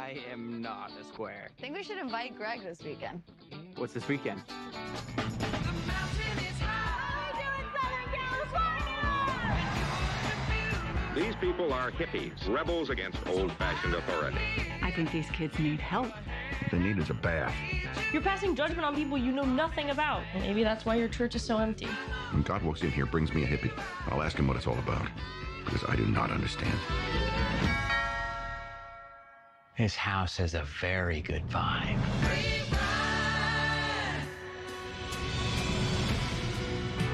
I am not a square. I think we should invite Greg this weekend. What's this weekend? These people are hippies, rebels against old-fashioned authority. I think these kids need help. What they need is a bath. You're passing judgment on people you know nothing about. Maybe that's why your church is so empty. When God walks in here, brings me a hippie, I'll ask him what it's all about. Because I do not understand. This house has a very good vibe.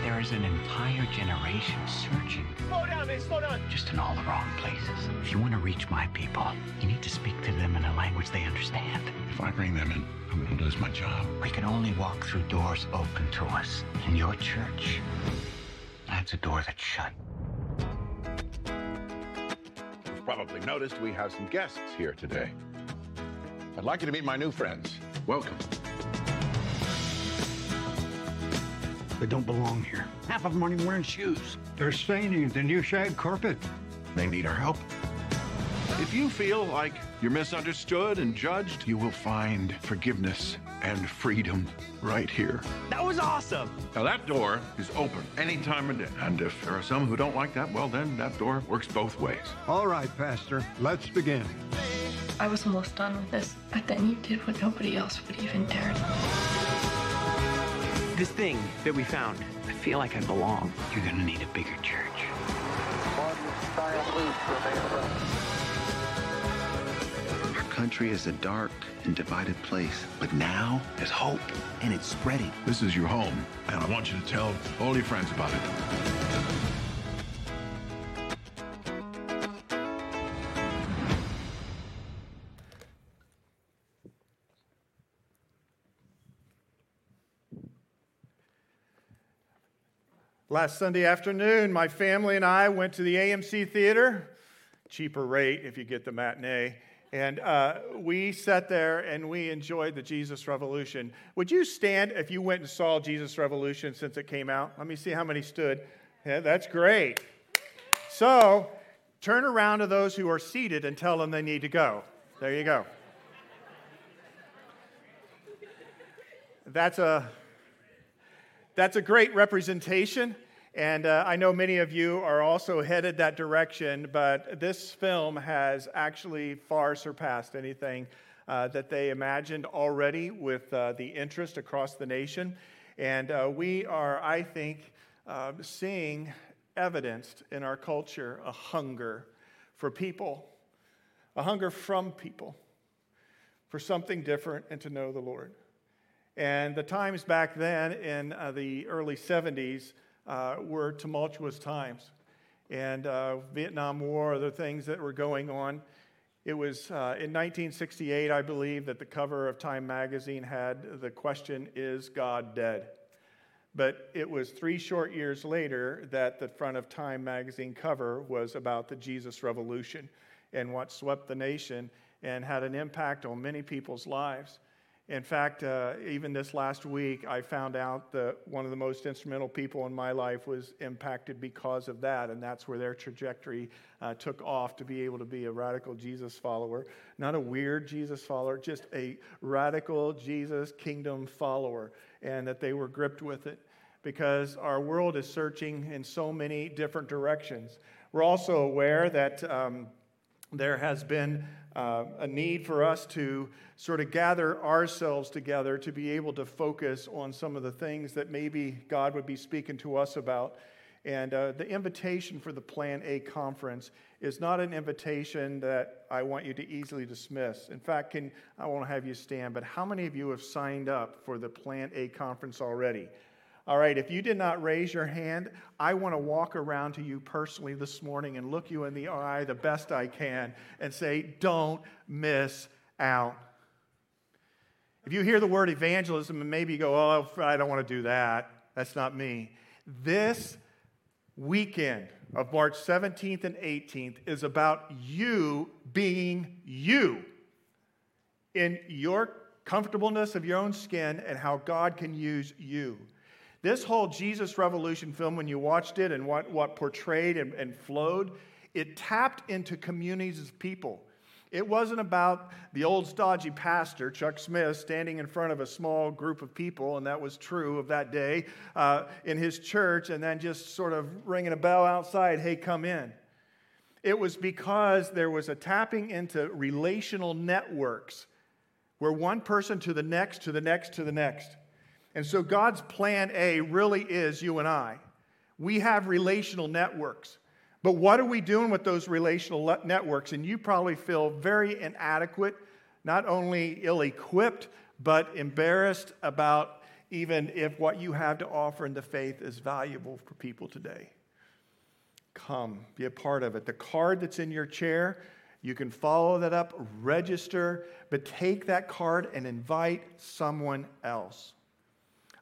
There is an entire generation searching. Slow down, man, slow down. Just in all the wrong places. If you want to reach my people, you need to speak to them in a language they understand. If I bring them in, I'm going to lose my job. We can only walk through doors open to us. In your church, that's a door that's shut. Probably noticed we have some guests here today. I'd like you to meet my new friends. Welcome. They don't belong here. Half of them aren't even wearing shoes. They're staining the new shag carpet. They need our help. If you feel like you're misunderstood and judged, you will find forgiveness and freedom right here. That was awesome. Now, that door is open any time of day. And if there are some who don't like that, well, then that door works both ways. All right, Pastor, let's begin. I was almost done with this, but then you did what nobody else would even dare. This thing that we found, I feel like I belong. You're going to need a bigger church. Our country is a dark and divided place, but now there's hope, and it's spreading. This is your home, and I want you to tell all your friends about it. Last Sunday afternoon, my family and I went to the AMC Theater, cheaper rate if you get the matinee. And uh, we sat there and we enjoyed the Jesus Revolution. Would you stand if you went and saw Jesus Revolution since it came out? Let me see how many stood. Yeah, that's great. So turn around to those who are seated and tell them they need to go. There you go. That's a that's a great representation. And uh, I know many of you are also headed that direction, but this film has actually far surpassed anything uh, that they imagined already with uh, the interest across the nation. And uh, we are, I think, uh, seeing evidenced in our culture a hunger for people, a hunger from people for something different and to know the Lord. And the times back then in uh, the early 70s uh, were tumultuous times. And uh, Vietnam War, other things that were going on. It was uh, in 1968, I believe, that the cover of Time magazine had the question, Is God dead? But it was three short years later that the front of Time magazine cover was about the Jesus Revolution and what swept the nation and had an impact on many people's lives. In fact, uh, even this last week, I found out that one of the most instrumental people in my life was impacted because of that, and that's where their trajectory uh, took off to be able to be a radical Jesus follower. Not a weird Jesus follower, just a radical Jesus kingdom follower, and that they were gripped with it because our world is searching in so many different directions. We're also aware that. Um, there has been uh, a need for us to sort of gather ourselves together to be able to focus on some of the things that maybe God would be speaking to us about. And uh, the invitation for the Plan A conference is not an invitation that I want you to easily dismiss. In fact, can, I won't have you stand, but how many of you have signed up for the Plan A conference already? All right, if you did not raise your hand, I want to walk around to you personally this morning and look you in the eye the best I can and say, don't miss out. If you hear the word evangelism and maybe you go, oh, I don't want to do that, that's not me. This weekend of March 17th and 18th is about you being you in your comfortableness of your own skin and how God can use you. This whole Jesus Revolution film, when you watched it and what, what portrayed and, and flowed, it tapped into communities of people. It wasn't about the old stodgy pastor, Chuck Smith, standing in front of a small group of people, and that was true of that day uh, in his church, and then just sort of ringing a bell outside, hey, come in. It was because there was a tapping into relational networks where one person to the next, to the next, to the next. And so God's plan A really is you and I. We have relational networks. But what are we doing with those relational networks? And you probably feel very inadequate, not only ill equipped, but embarrassed about even if what you have to offer in the faith is valuable for people today. Come, be a part of it. The card that's in your chair, you can follow that up, register, but take that card and invite someone else.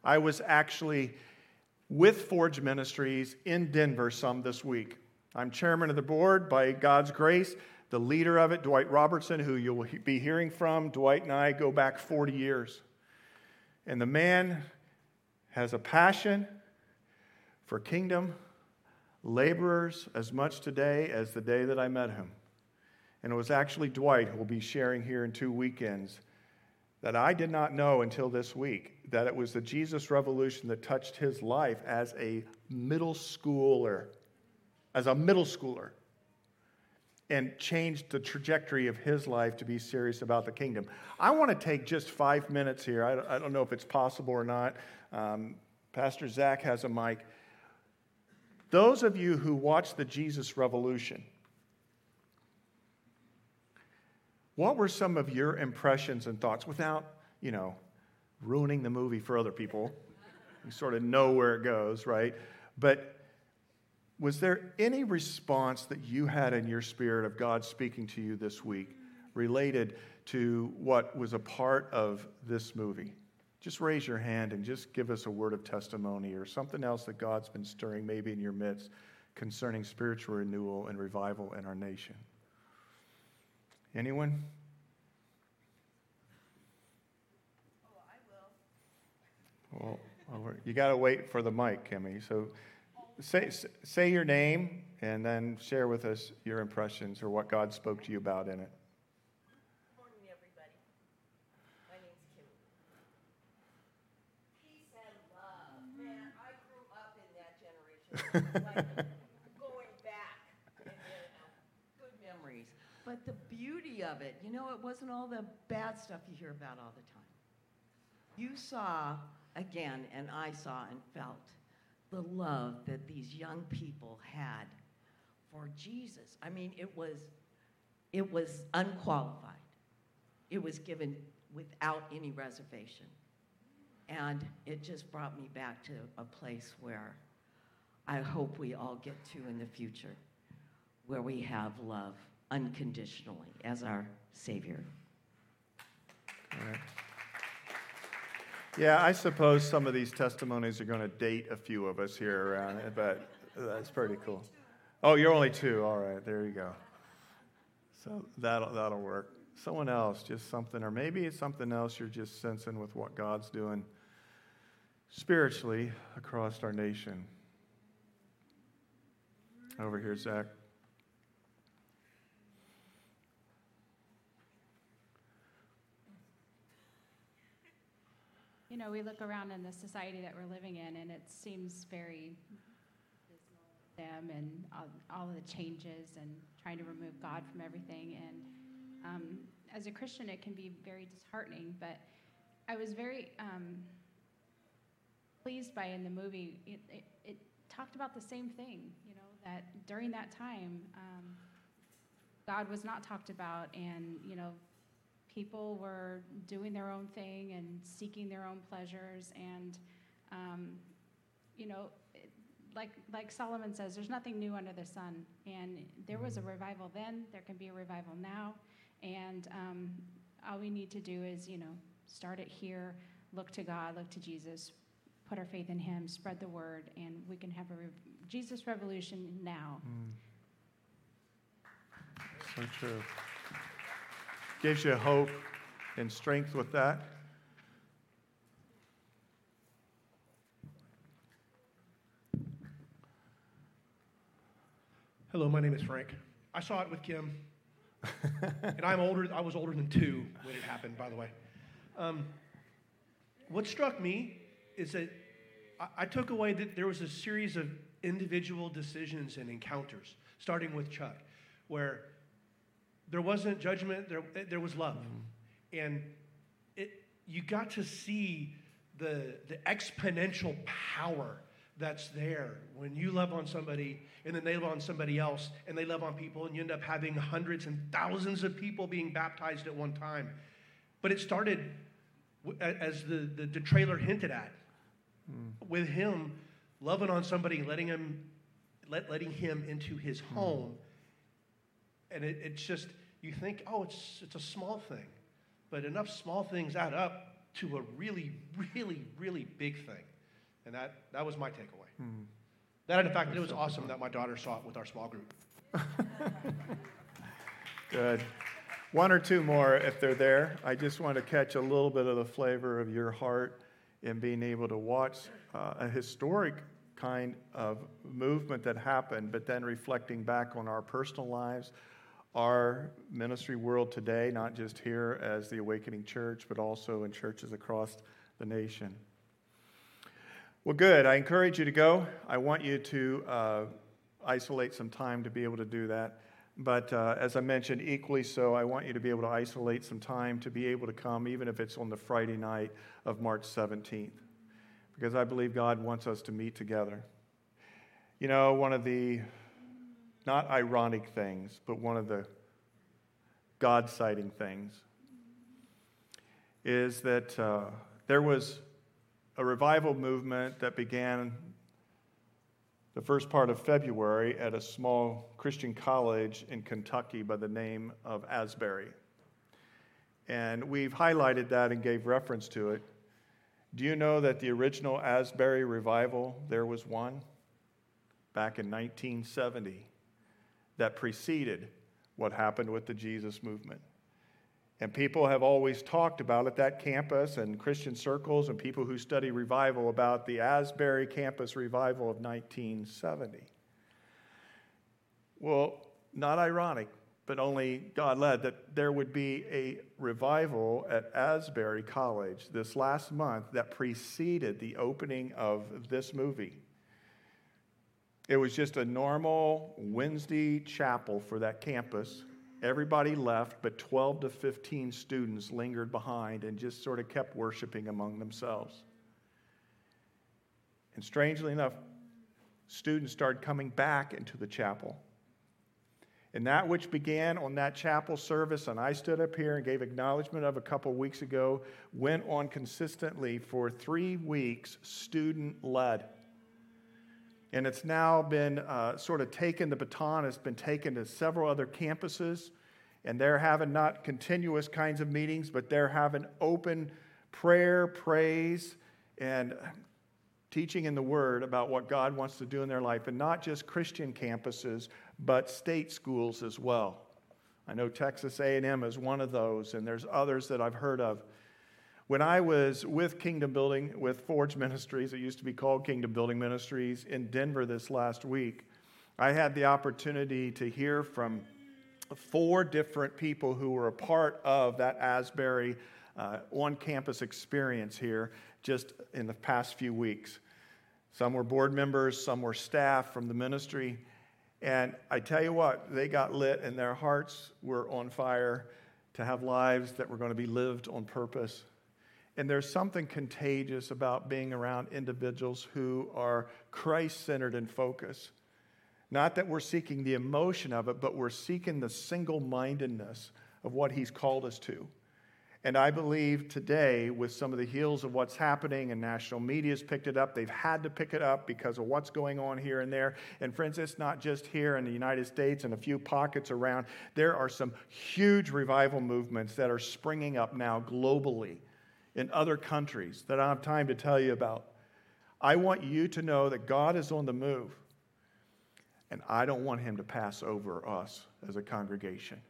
I was actually with Forge Ministries in Denver some this week. I'm chairman of the board by God's grace. The leader of it, Dwight Robertson, who you'll be hearing from, Dwight and I go back 40 years. And the man has a passion for kingdom laborers as much today as the day that I met him. And it was actually Dwight who will be sharing here in two weekends that I did not know until this week that it was the Jesus Revolution that touched his life as a middle schooler, as a middle schooler, and changed the trajectory of his life to be serious about the kingdom. I want to take just five minutes here. I, don't know if it's possible or not. Um, Pastor Zach has a mic. Those of you who watched the Jesus Revolution, What were some of your impressions and thoughts without, you know, ruining the movie for other people? You sort of know where it goes, right? But was there any response that you had in your spirit of God speaking to you this week related to what was a part of this movie? Just raise your hand and just give us a word of testimony or something else that God's been stirring maybe in your midst concerning spiritual renewal and revival in our nation. Anyone? Oh, I will. Well, you got to wait for the mic, Kimmy. So say, say your name and then share with us your impressions or what God spoke to you about in it. Good morning, everybody. My name's Kimmy. Peace and love. Man, I grew up in that generation. like, But the beauty of it, you know, it wasn't all the bad stuff you hear about all the time. You saw, again, and I saw and felt the love that these young people had for Jesus. I mean, it was, it was unqualified. It was given without any reservation. And it just brought me back to a place where I hope we all get to in the future, where we have love unconditionally as our Savior. Yeah, I suppose some of these testimonies are going to date a few of us here around it, but that's pretty cool. Oh, you're only two. All right, there you go. So that'll, that'll work. Someone else, just something, or maybe it's something else you're just sensing with what God's doing spiritually across our nation. Over here, Zach. You know, we look around in the society that we're living in, and it seems very dismal them and all, all, of the changes and trying to remove God from everything. And um, as a Christian, it can be very disheartening. But I was very um, pleased by in the movie. It, it, it, talked about the same thing. You know that during that time, um, God was not talked about, and you know people were doing their own thing and seeking their own pleasures. And um, you know like like solomon says there's nothing new under the sun. And there was a mm-hmm. revival then. There can be a revival now. And um, all we need to do is you know start it here look to god look to jesus put our faith in him spread the word and we can have a re- jesus revolution now. Mm. so true gives you hope and strength with that. Hello, my name is Frank. I saw it with Kim. and I'm older. I was older than two when it happened, by the way. Um, what struck me is that I, I took away that there was a series of individual decisions and encounters, starting with Chuck, where there wasn't judgment, there, there was love. Mm-hmm. And it, you got to see the, the exponential power that's there when you love on somebody and then they love on somebody else and they love on people and you end up having hundreds and thousands of people being baptized at one time. But it started as the, the, the trailer hinted at mm. with him loving on somebody, letting him, let, letting him into his mm. home. And it, it's just, you think, oh, it's, it's a small thing. But enough small things add up to a really, really, really big thing. And that, that was my takeaway. Hmm. That, and the fact it was awesome that my daughter saw it with our small group. Good. One or two more if they're there. I just want to catch a little bit of the flavor of your heart in being able to watch uh, a historic kind of movement that happened, but then reflecting back on our personal lives, our ministry world today, not just here as the Awakening Church, but also in churches across the nation. Well, good. I encourage you to go. I want you to uh, isolate some time to be able to do that. But uh, as I mentioned, equally so, I want you to be able to isolate some time to be able to come, even if it's on the Friday night of March 17th, because I believe God wants us to meet together. You know, one of the not ironic things, but one of the God citing things is that uh, there was a revival movement that began the first part of February at a small Christian college in Kentucky by the name of Asbury. And we've highlighted that and gave reference to it. Do you know that the original Asbury revival, there was one back in 1970 that preceded what happened with the Jesus movement? And people have always talked about at that campus and Christian circles and people who study revival about the Asbury campus revival of 1970. Well, not ironic, but only God led that there would be a revival at Asbury College this last month that preceded the opening of this movie. It was just a normal Wednesday chapel for that campus Everybody left, but 12 to 15 students lingered behind and just sort of kept worshiping among themselves. And strangely enough, students started coming back into the chapel. And that which began on that chapel service, and I stood up here and gave acknowledgement of a couple weeks ago, went on consistently for three weeks, student led. And it's now been uh, sort of taken, the baton It's been taken to several other campuses. And they're having not continuous kinds of meetings, but they're having open prayer, praise, and teaching in the Word about what God wants to do in their life. And not just Christian campuses, but state schools as well. I know Texas A&M is one of those, and there's others that I've heard of. When I was with Kingdom Building, with Forge Ministries, it used to be called Kingdom Building Ministries, in Denver this last week, I had the opportunity to hear from four different people who were a part of that Asbury uh, on campus experience here just in the past few weeks. Some were board members, some were staff from the ministry. And I tell you what, they got lit and their hearts were on fire to have lives that were going to be lived on purpose and there's something contagious about being around individuals who are Christ centered and focused. Not that we're seeking the emotion of it, but we're seeking the single mindedness of what He's called us to. And I believe today, with some of the heels of what's happening, and national media's picked it up, they've had to pick it up because of what's going on here and there. And friends, it's not just here in the United States and a few pockets around. There are some huge revival movements that are springing up now globally in other countries that I have time to tell you about. I want you to know that God is on the move, and I don't want him to pass over us as a congregation.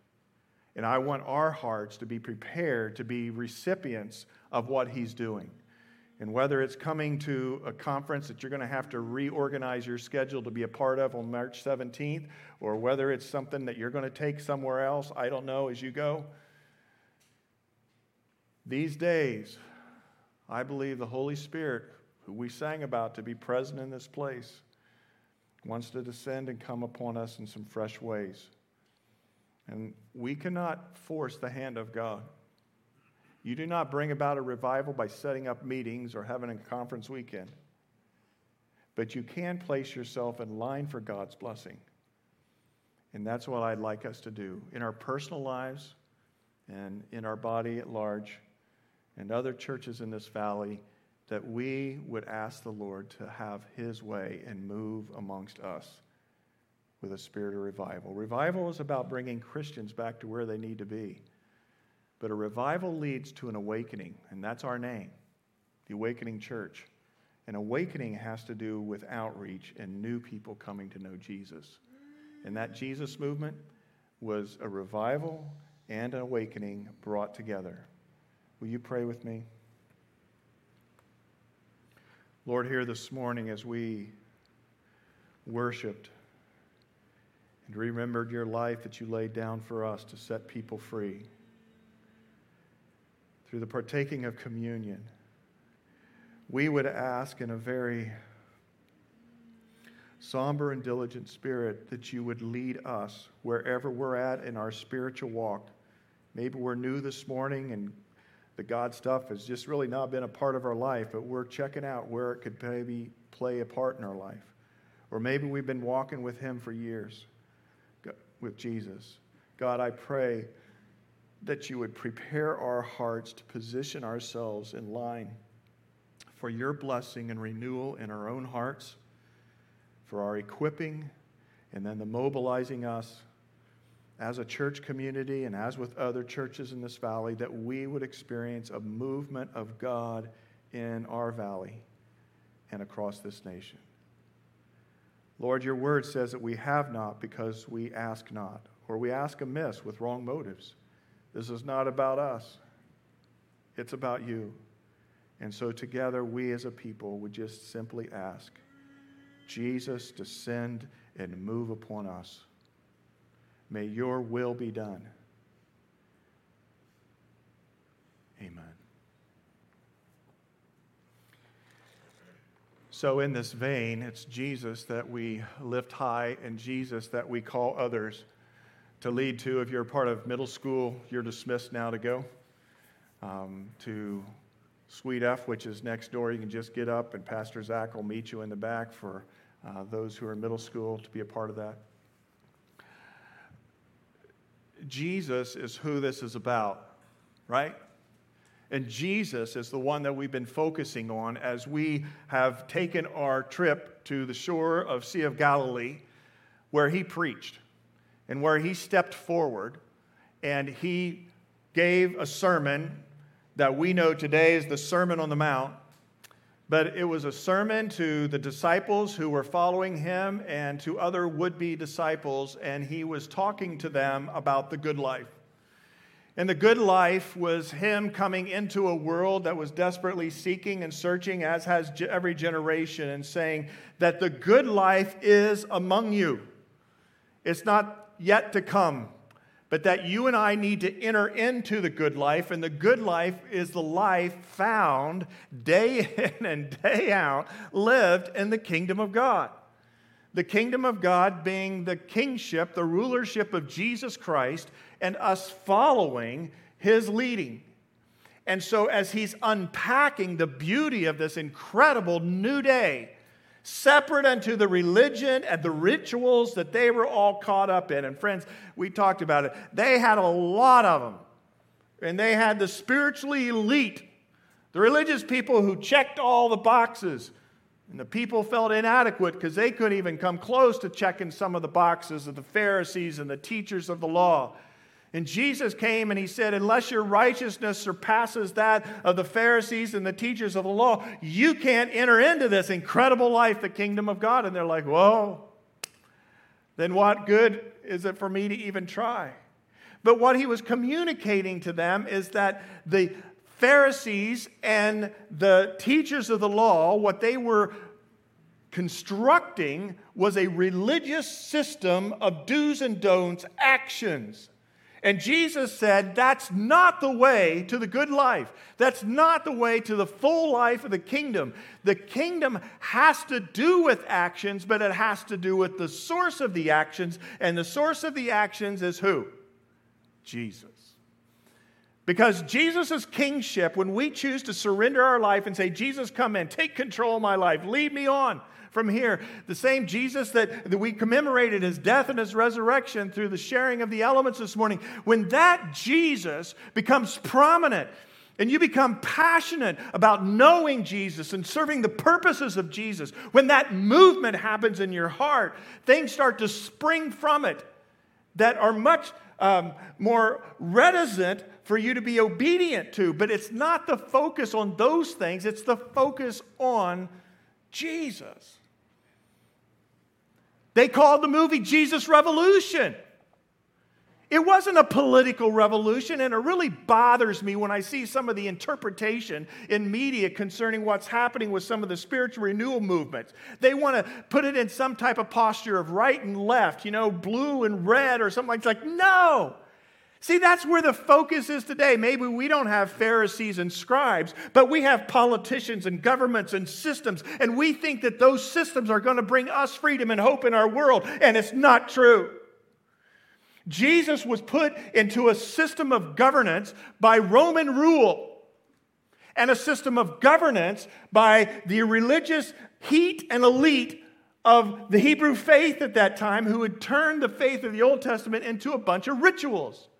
And I want our hearts to be prepared to be recipients of what he's doing. And whether it's coming to a conference that you're going to have to reorganize your schedule to be a part of on March 17th, or whether it's something that you're going to take somewhere else, I don't know as you go. These days, I believe the Holy Spirit, who we sang about to be present in this place, wants to descend and come upon us in some fresh ways. And we cannot force the hand of God. You do not bring about a revival by setting up meetings or having a conference weekend. But you can place yourself in line for God's blessing. And that's what I'd like us to do in our personal lives and in our body at large and other churches in this valley that we would ask the Lord to have His way and move amongst us with a spirit of revival. Revival is about bringing Christians back to where they need to be. But a revival leads to an awakening, and that's our name, the Awakening Church. An awakening has to do with outreach and new people coming to know Jesus. And that Jesus movement was a revival and an awakening brought together. Will you pray with me? Lord, here this morning as we worshiped and remembered your life that you laid down for us to set people free through the partaking of communion, we would ask in a very somber and diligent spirit that you would lead us wherever we're at in our spiritual walk. Maybe we're new this morning and the God stuff has just really not been a part of our life, but we're checking out where it could maybe play a part in our life. Or maybe we've been walking with Him for years, with Jesus. God, I pray that you would prepare our hearts to position ourselves in line for your blessing and renewal in our own hearts, for our equipping, and then the mobilizing us as a church community and as with other churches in this valley, that we would experience a movement of God in our valley and across this nation. Lord, your word says that we have not because we ask not, or we ask amiss with wrong motives. This is not about us, it's about you. And so, together, we as a people would just simply ask Jesus, descend and move upon us. May your will be done. Amen. So, in this vein, it's Jesus that we lift high and Jesus that we call others to lead to. If you're a part of middle school, you're dismissed now to go um, to Suite F, which is next door. You can just get up, and Pastor Zach will meet you in the back for uh, those who are in middle school to be a part of that. Jesus is who this is about, right? And Jesus is the one that we've been focusing on as we have taken our trip to the shore of Sea of Galilee, where he preached and where he stepped forward and he gave a sermon that we know today is the Sermon on the Mount. But it was a sermon to the disciples who were following him and to other would be disciples, and he was talking to them about the good life. And the good life was him coming into a world that was desperately seeking and searching, as has every generation, and saying that the good life is among you. It's not yet to come but that you and I need to enter into the good life. And the good life is the life found day in and day out, lived in the kingdom of God. The kingdom of God being the kingship, the rulership of Jesus Christ, and us following his leading. And so, as he's unpacking the beauty of this incredible new day, separate unto the religion and the rituals that they were all caught up in. And friends, we talked about it. They had a lot of them. And they had the spiritually elite, the religious people who checked all the boxes. And the people felt inadequate because they couldn't even come close to checking some of the boxes of the Pharisees and the teachers of the law. And Jesus came and he said, Unless your righteousness surpasses that of the Pharisees and the teachers of the law, you can't enter into this incredible life, the kingdom of God. And they're like, Whoa, then what good is it for me to even try? But what he was communicating to them is that the Pharisees and the teachers of the law, what they were constructing was a religious system of do's and don'ts, actions. And Jesus said, That's not the way to the good life. That's not the way to the full life of the kingdom. The kingdom has to do with actions, but it has to do with the source of the actions. And the source of the actions is who? Jesus. Because Jesus' kingship, when we choose to surrender our life and say, Jesus, come in, take control of my life, lead me on from here, the same Jesus that, that we commemorated his death and his resurrection through the sharing of the elements this morning, when that Jesus becomes prominent, and you become passionate about knowing Jesus and serving the purposes of Jesus, when that movement happens in your heart, things start to spring from it that are much um, more reticent for you to be obedient to. But it's not the focus on those things, it's the focus on Jesus. They called the movie Jesus Revolution. It wasn't a political revolution, and it really bothers me when I see some of the interpretation in media concerning what's happening with some of the spiritual renewal movements. They want to put it in some type of posture of right and left, you know, blue and red or something like that. Like, no! See, that's where the focus is today. Maybe we don't have Pharisees and scribes, but we have politicians and governments and systems, and we think that those systems are going to bring us freedom and hope in our world, and it's not true. Jesus was put into a system of governance by Roman rule and a system of governance by the religious heat and elite of the Hebrew faith at that time who had turned the faith of the Old Testament into a bunch of rituals.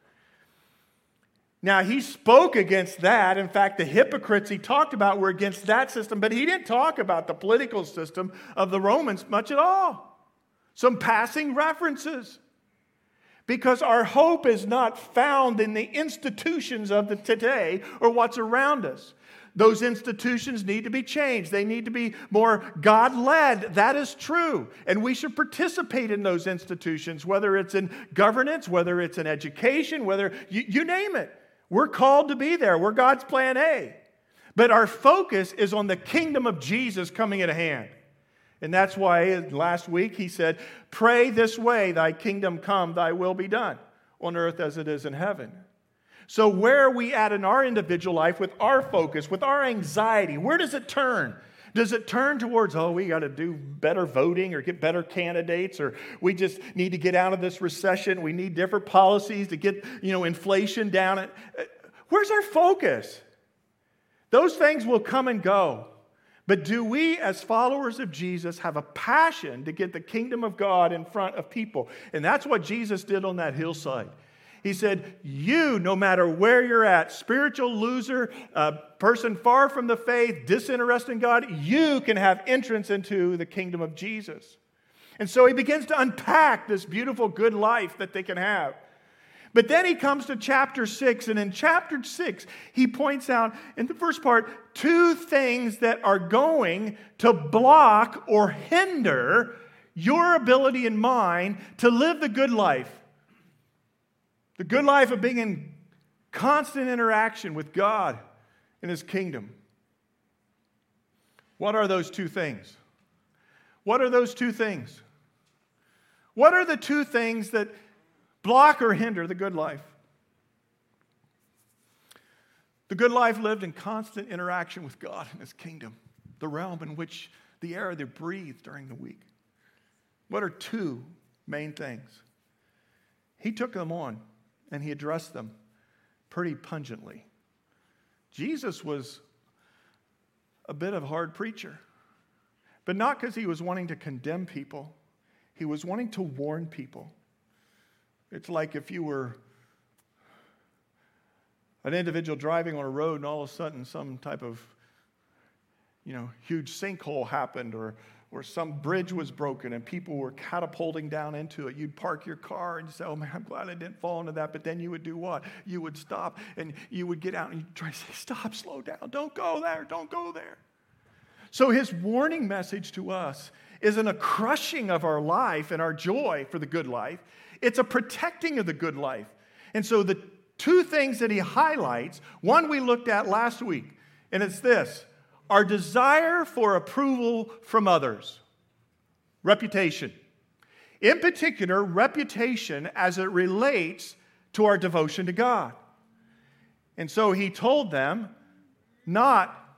Now, he spoke against that. In fact, the hypocrites he talked about were against that system, but he didn't talk about the political system of the Romans much at all. Some passing references. Because our hope is not found in the institutions of the today or what's around us. Those institutions need to be changed. They need to be more God led. That is true. And we should participate in those institutions, whether it's in governance, whether it's in education, whether you, you name it. We're called to be there. We're God's plan A. But our focus is on the kingdom of Jesus coming at hand. And that's why last week he said, Pray this way, thy kingdom come, thy will be done on earth as it is in heaven. So, where are we at in our individual life with our focus, with our anxiety? Where does it turn? Does it turn towards, oh, we got to do better voting or get better candidates or we just need to get out of this recession? We need different policies to get, you know, inflation down. Uh, where's our focus? Those things will come and go. But do we, as followers of Jesus, have a passion to get the kingdom of God in front of people? And that's what Jesus did on that hillside. He said, You, no matter where you're at, spiritual loser, uh, person far from the faith, disinterested in God, you can have entrance into the kingdom of Jesus. And so he begins to unpack this beautiful, good life that they can have. But then he comes to chapter six, and in chapter six, he points out in the first part two things that are going to block or hinder your ability and mine to live the good life. The good life of being in constant interaction with God and His kingdom. What are those two things? What are those two things? What are the two things that block or hinder the good life? The good life lived in constant interaction with God and His kingdom, the realm in which the air they breathe during the week. What are two main things? He took them on and he addressed them pretty pungently. Jesus was a bit of a hard preacher, but not because he was wanting to condemn people, he was wanting to warn people. It's like if you were an individual driving on a road and all of a sudden some type of you know huge sinkhole happened or or some bridge was broken and people were catapulting down into it, you'd park your car and say, Oh man, I'm glad I didn't fall into that. But then you would do what? You would stop and you would get out and you'd try to say, Stop, slow down, don't go there, don't go there. So his warning message to us isn't a crushing of our life and our joy for the good life, it's a protecting of the good life. And so the two things that he highlights. One we looked at last week, and it's this our desire for approval from others, reputation. In particular, reputation as it relates to our devotion to God. And so he told them not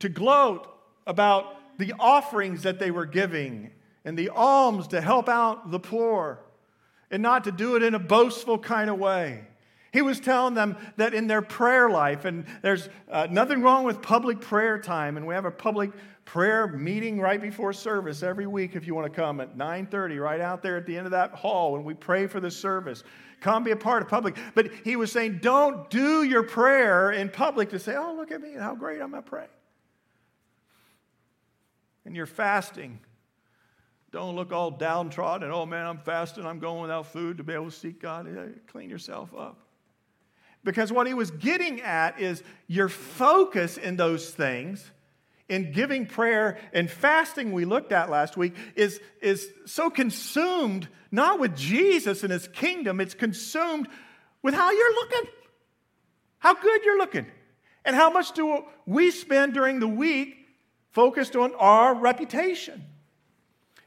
to gloat about the offerings that they were giving and the alms to help out the poor and not to do it in a boastful kind of way. He was telling them that in their prayer life, and there's uh, nothing wrong with public prayer time, and we have a public prayer meeting right before service every week if you want to come at 9:30 right out there at the end of that hall when we pray for the service. Come be a part of public. But he was saying, don't do your prayer in public to say, oh, look at me, how great I'm going to pray. And you're fasting. Don't look all downtrodden. Oh man, I'm fasting. I'm going without food to be able to seek God. Clean yourself up. Because what he was getting at is your focus in those things, in giving prayer and fasting, we looked at last week, is, is so consumed not with Jesus and his kingdom, it's consumed with how you're looking, how good you're looking. And how much do we spend during the week focused on our reputation?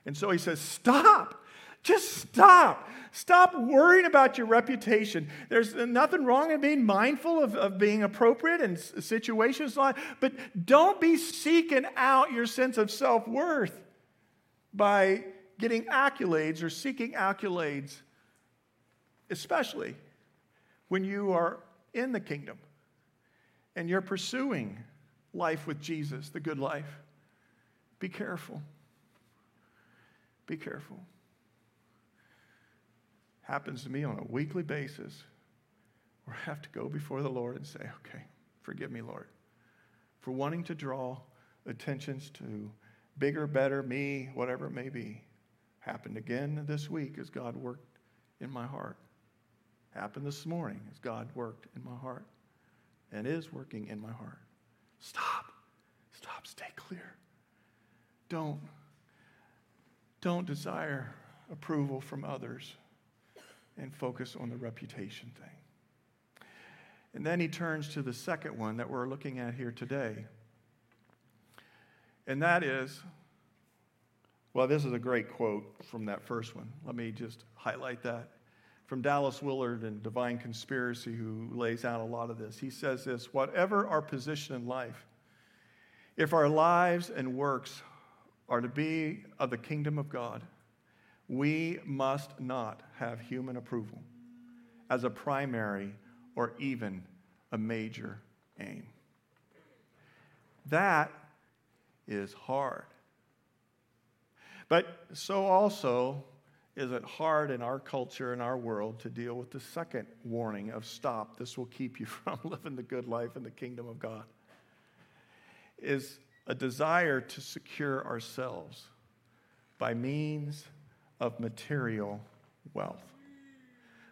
And so he says, Stop. Just stop. Stop worrying about your reputation. There's nothing wrong in being mindful of, of being appropriate in situations like but don't be seeking out your sense of self worth by getting accolades or seeking accolades, especially when you are in the kingdom and you're pursuing life with Jesus, the good life. Be careful. Be careful happens to me on a weekly basis where I have to go before the Lord and say, okay, forgive me, Lord, for wanting to draw attentions to bigger, better, me, whatever it may be. Happened again this week as God worked in my heart. Happened this morning as God worked in my heart and is working in my heart. Stop. Stop. Stay clear. Don't, don't desire approval from others and focus on the reputation thing. And then he turns to the second one that we're looking at here today. And that is, well, this is a great quote from that first one. Let me just highlight that. From Dallas Willard and Divine Conspiracy, who lays out a lot of this. He says this Whatever our position in life, if our lives and works are to be of the kingdom of God, we must not have human approval as a primary or even a major aim. That is hard. But so also is it hard in our culture and our world to deal with the second warning of stop, this will keep you from living the good life in the kingdom of God. Is a desire to secure ourselves by means of material wealth.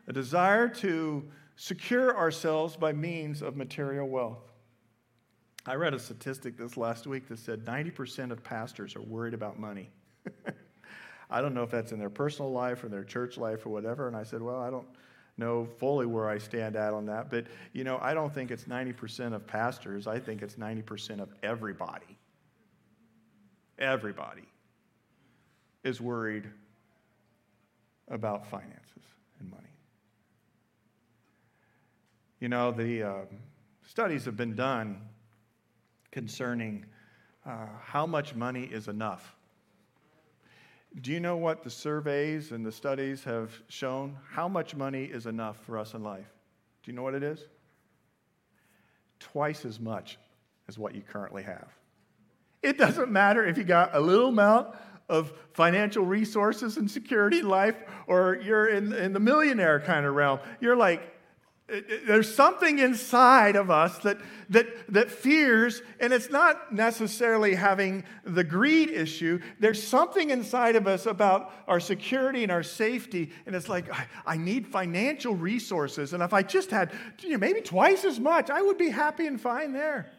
A desire to secure ourselves by means of material wealth. I read a statistic this last week that said 90% of pastors are worried about money. I don't know if that's in their personal life or their church life or whatever. And I said, well, I don't know fully where I stand at on that. But, you know, I don't think it's 90% of pastors. I think it's 90% of everybody. Everybody is worried about finances and money. You know, the uh, studies have been done concerning uh, how much money is enough. Do you know what the surveys and the studies have shown? How much money is enough for us in life? Do you know what it is? Twice as much as what you currently have. It doesn't matter if you got a little amount of financial resources and security in life, or you're in, in the millionaire kind of realm. You're like, there's something inside of us that, that, that fears, and it's not necessarily having the greed issue. There's something inside of us about our security and our safety, and it's like, I, I need financial resources, and if I just had you know, maybe twice as much, I would be happy and fine there.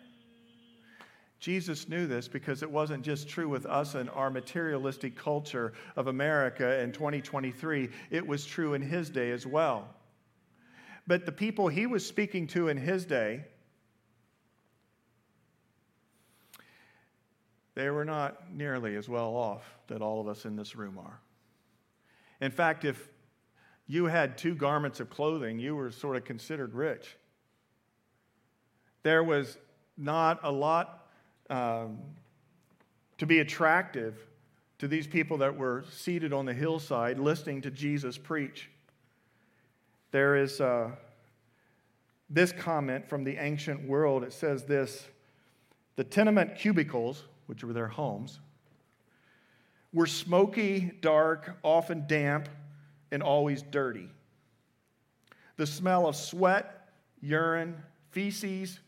Jesus knew this because it wasn't just true with us and our materialistic culture of America in 2023, it was true in his day as well. But the people he was speaking to in his day, they were not nearly as well off that all of us in this room are. In fact, if you had two garments of clothing, you were sort of considered rich. There was not a lot um, to be attractive to these people that were seated on the hillside listening to Jesus preach. There is uh, this comment from the ancient world. It says this The tenement cubicles, which were their homes, were smoky, dark, often damp, and always dirty. The smell of sweat, urine, feces,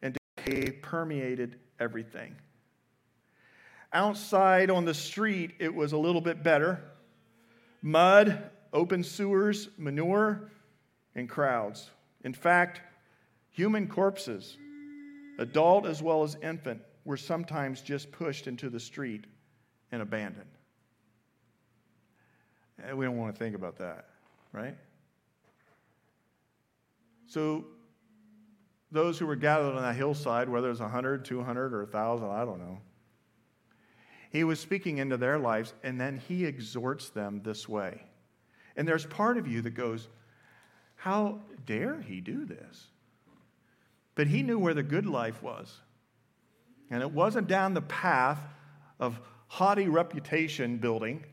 and decay permeated everything. Outside on the street, it was a little bit better mud, open sewers, manure, and crowds. In fact, human corpses, adult as well as infant, were sometimes just pushed into the street and abandoned. And we don't want to think about that, right? So, those who were gathered on that hillside, whether it was 100, 200, or 1,000, I don't know, he was speaking into their lives, and then he exhorts them this way. And there's part of you that goes, How dare he do this? But he knew where the good life was. And it wasn't down the path of haughty reputation building,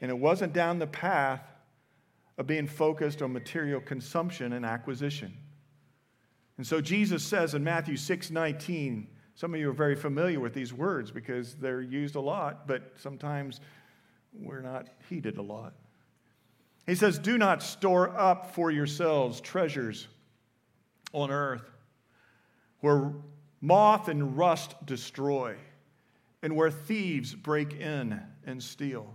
and it wasn't down the path of being focused on material consumption and acquisition. And so Jesus says in Matthew 6 19, some of you are very familiar with these words because they're used a lot, but sometimes we're not heeded a lot. He says, Do not store up for yourselves treasures on earth where moth and rust destroy and where thieves break in and steal.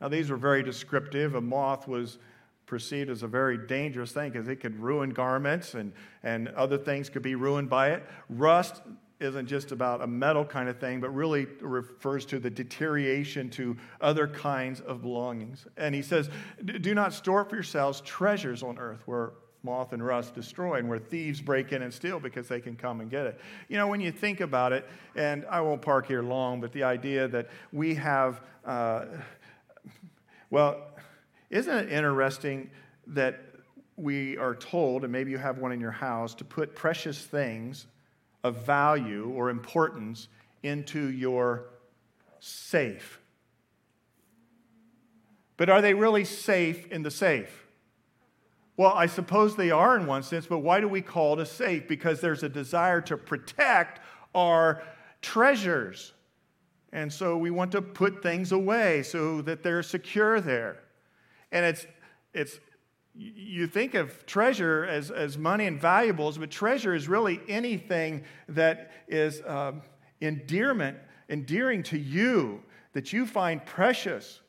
Now, these were very descriptive. A moth was perceived as a very dangerous thing because it could ruin garments and, and other things could be ruined by it. Rust isn't just about a metal kind of thing, but really refers to the deterioration to other kinds of belongings. And he says, Do not store for yourselves treasures on earth where moth and rust destroy and where thieves break in and steal because they can come and get it. You know, when you think about it, and I won't park here long, but the idea that we have, uh, well, isn't it interesting that we are told, and maybe you have one in your house, to put precious things of value or importance into your safe. But are they really safe in the safe? Well, I suppose they are in one sense, but why do we call it a safe? Because there's a desire to protect our treasures. And so we want to put things away so that they're secure there. And it's, it's you think of treasure as, as money and valuables, but treasure is really anything that is um, endearment, endearing to you, that you find precious.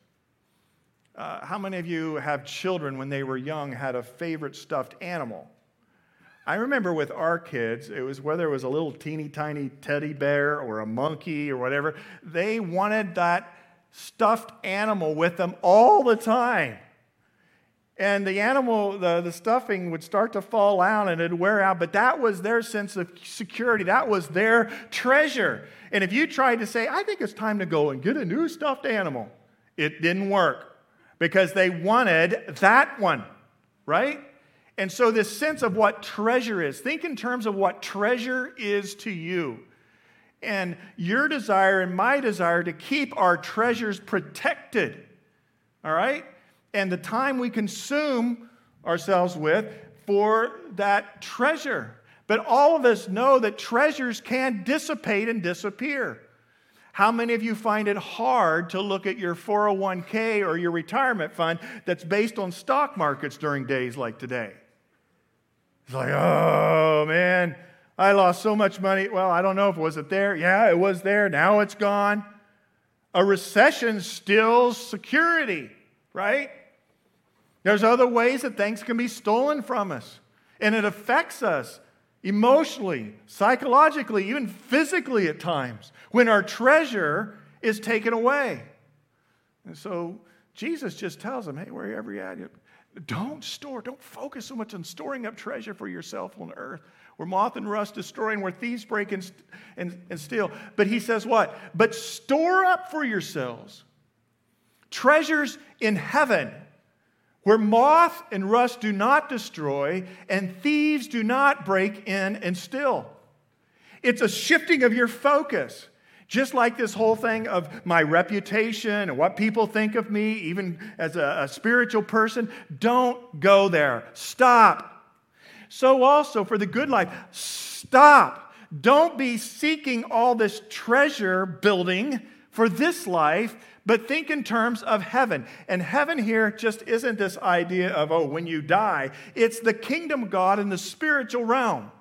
Uh, how many of you have children when they were young had a favorite stuffed animal? I remember with our kids, it was whether it was a little teeny tiny teddy bear or a monkey or whatever, they wanted that stuffed animal with them all the time. And the animal, the, the stuffing would start to fall out and it'd wear out, but that was their sense of security. That was their treasure. And if you tried to say, I think it's time to go and get a new stuffed animal, it didn't work because they wanted that one, right? And so, this sense of what treasure is, think in terms of what treasure is to you. And your desire and my desire to keep our treasures protected, all right? And the time we consume ourselves with for that treasure. But all of us know that treasures can dissipate and disappear. How many of you find it hard to look at your 401k or your retirement fund that's based on stock markets during days like today? It's like, oh man, I lost so much money. Well, I don't know if it was it there. Yeah, it was there. Now it's gone. A recession steals security, right? There's other ways that things can be stolen from us, and it affects us emotionally, psychologically, even physically at times when our treasure is taken away. And so Jesus just tells them, hey, wherever you're at, don't store, don't focus so much on storing up treasure for yourself on earth, where moth and rust destroy and where thieves break and, and, and steal. But he says what? But store up for yourselves treasures in heaven, where moth and rust do not destroy and thieves do not break in and steal. It's a shifting of your focus. Just like this whole thing of my reputation and what people think of me, even as a, a, spiritual person, don't go there. Stop. So, also for the good life, stop. Don't be seeking all this treasure building for this life, but think in terms of heaven. And heaven here just isn't this idea of, oh, when you die, it's the kingdom of God in the spiritual realm.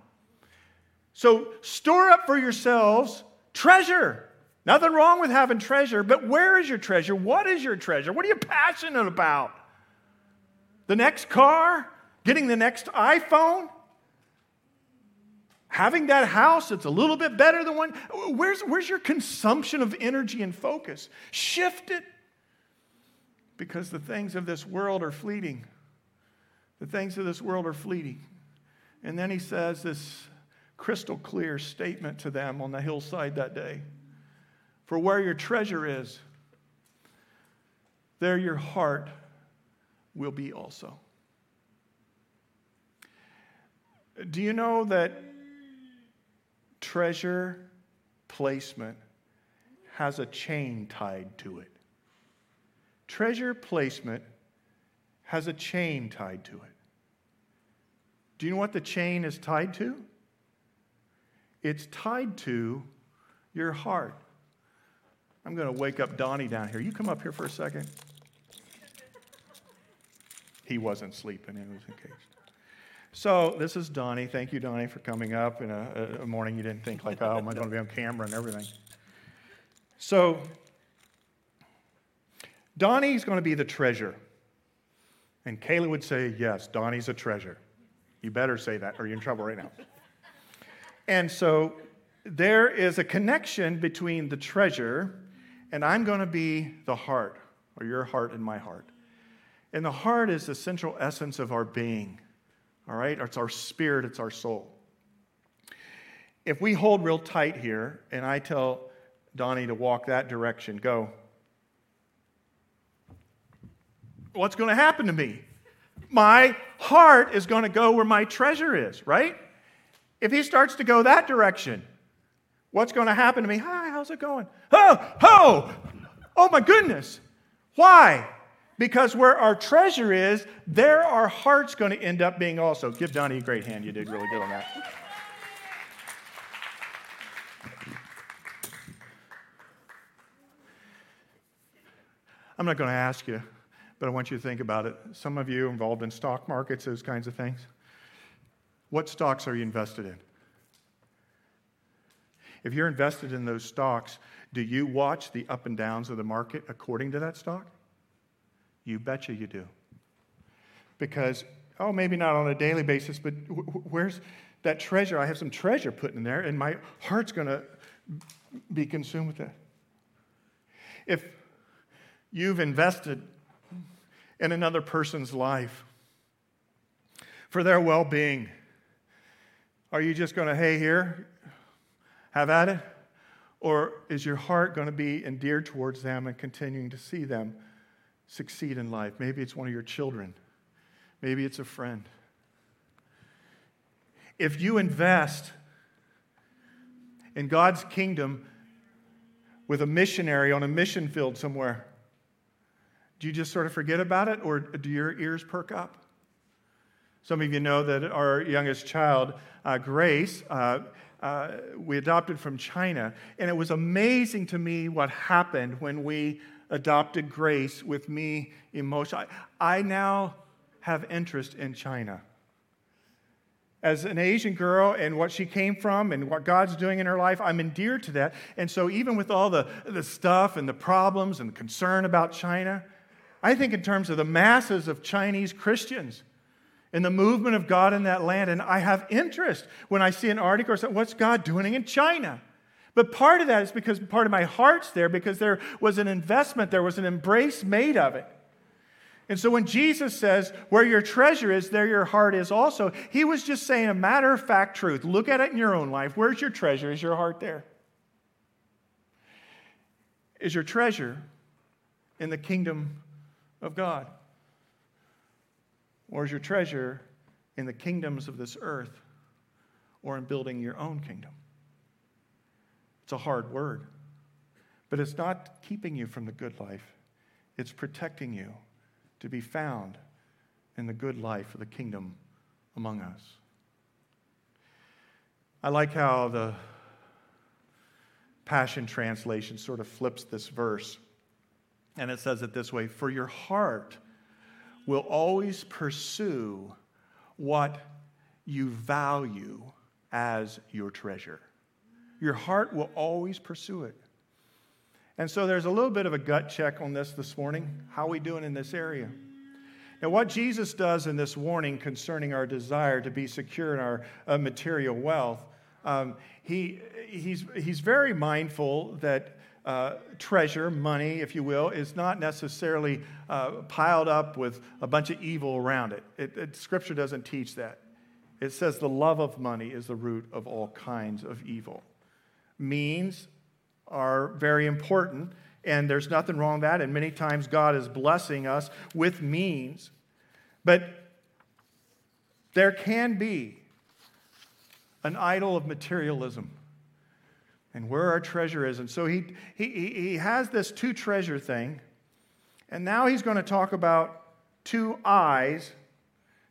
So, store up for yourselves treasure. Nothing wrong with having treasure, but where is your treasure? What is your treasure? What are you passionate about? The next car? Getting the next iPhone? Having that house that's a little bit better than one? Where's, where's your consumption of energy and focus? Shift it. Because the things of this world are fleeting. The things of this world are fleeting. And then he says this crystal clear statement to them on the hillside that day For where your treasure is, there your heart will be also. Do you know that treasure placement has a chain tied to it? Treasure placement has a chain tied to it. Do you know what the chain is tied to? It's tied to your heart. I'm going to wake up Donnie down here. You come up here for a second. He wasn't sleeping, he was engaged. So, this is Donnie. Thank you, Donnie, for coming up in a, a morning you didn't think, like, oh, am I going to be on camera and everything? So, Donnie's going to be the treasure. And Kayla would say, yes, Donnie's a treasure. You better say that or you're in trouble right now. And so there is a connection between the treasure and I'm going to be the heart, or your heart and my heart. And the heart is the central essence of our being, all right? It's our spirit, it's our soul. If we hold real tight here and I tell Donnie to walk that direction, go, what's going to happen to me? My heart is going to go where my treasure is, right? If he starts to go that direction, what's going to happen to me? Hi, how's it going? Oh, oh, oh my goodness. Why? Because where our treasure is, there our heart's going to end up being also. Give Donnie a great hand. You did really good on that. I'm not going to ask you, but I want you to think about it. Some of you involved in stock markets, those kinds of things. What stocks are you invested in? If you're invested in those stocks, do you watch the up and downs of the market according to that stock? You betcha you do. Because, oh, maybe not on a daily basis, but where's that treasure? I have some treasure put in there, and my heart's going to be consumed with that. If you've invested in another person's life for their well being, are you just going to, hey, here, have at it? Or is your heart going to be endeared towards them and continuing to see them succeed in life? Maybe it's one of your children, maybe it's a friend. If you invest in God's kingdom with a missionary on a mission field somewhere, do you just sort of forget about it or do your ears perk up? Some of you know that our youngest child, uh, Grace, uh, uh, we adopted from China. And it was amazing to me what happened when we adopted Grace with me emotion. I, I now have interest in China. As an Asian girl and what she came from and what God's doing in her life, I'm endeared to that. And so, even with all the, the stuff and the problems and concern about China, I think in terms of the masses of Chinese Christians, in the movement of God in that land. And I have interest when I see an article or something, what's God doing in China? But part of that is because part of my heart's there because there was an investment, there was an embrace made of it. And so when Jesus says, where your treasure is, there your heart is also, he was just saying a matter of fact truth. Look at it in your own life. Where's your treasure? Is your heart there? Is your treasure in the kingdom of God? Or is your treasure in the kingdoms of this earth or in building your own kingdom? It's a hard word, but it's not keeping you from the good life, it's protecting you to be found in the good life of the kingdom among us. I like how the Passion Translation sort of flips this verse. And it says it this way For your heart will always pursue what you value as your treasure. Your heart will always pursue it. And so there's a little bit of a gut check on this this morning. How are we doing in this area? Now, what Jesus does in this warning concerning our desire to be secure in our uh, material wealth, um, he, he's, he's very mindful that uh, treasure, money, if you will, is not necessarily uh, piled up with a bunch of evil around it. It, it. Scripture doesn't teach that. It says the love of money is the root of all kinds of evil. Means are very important, and there's nothing wrong with that. And many times God is blessing us with means. But there can be an idol of materialism and where our treasure is. And so he, he, he has this two treasure thing, and now he's going to talk about two eyes,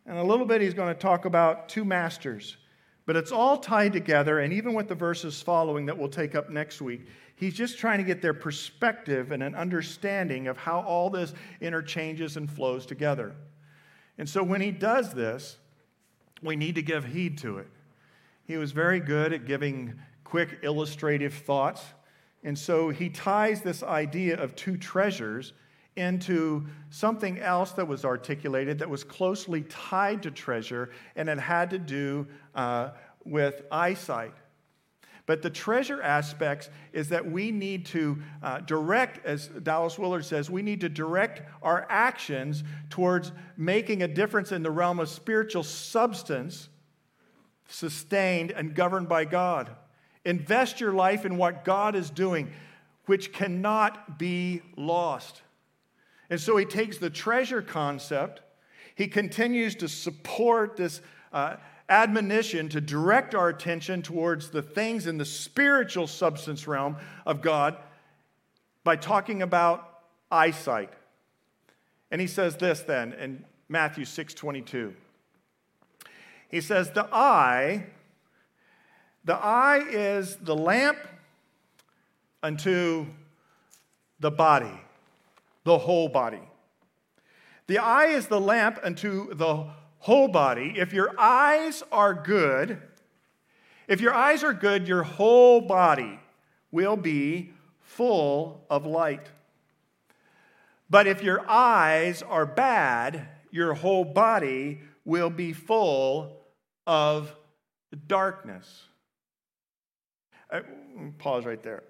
and a little bit he's going to talk about two masters. But it's all tied together, and even with the verses following that we'll take up next week, he's just trying to get their perspective and an understanding of how all this interchanges and flows together. And so when he does this, we need to give heed to it. He was very good at giving quick illustrative thoughts. And so he ties this idea of two treasures into something else that was articulated that was closely tied to treasure, and it had to do uh, with eyesight. But the treasure aspects is that we need to uh, direct, as Dallas Willard says, we need to direct our actions towards making a difference in the realm of spiritual substance, sustained and governed by God. Invest your life in what God is doing, which cannot be lost. And so he takes the treasure concept, he continues to support this. Uh, admonition to direct our attention towards the things in the spiritual substance realm of God by talking about eyesight. And he says this then in Matthew 6 22. He says, The eye, the eye is the lamp unto the body, the whole body. The eye is the lamp unto the whole body. If your eyes are good, if your eyes are good, your whole body will be full of light. But if your eyes are bad, your whole body will be full of darkness. Uh, pause right there.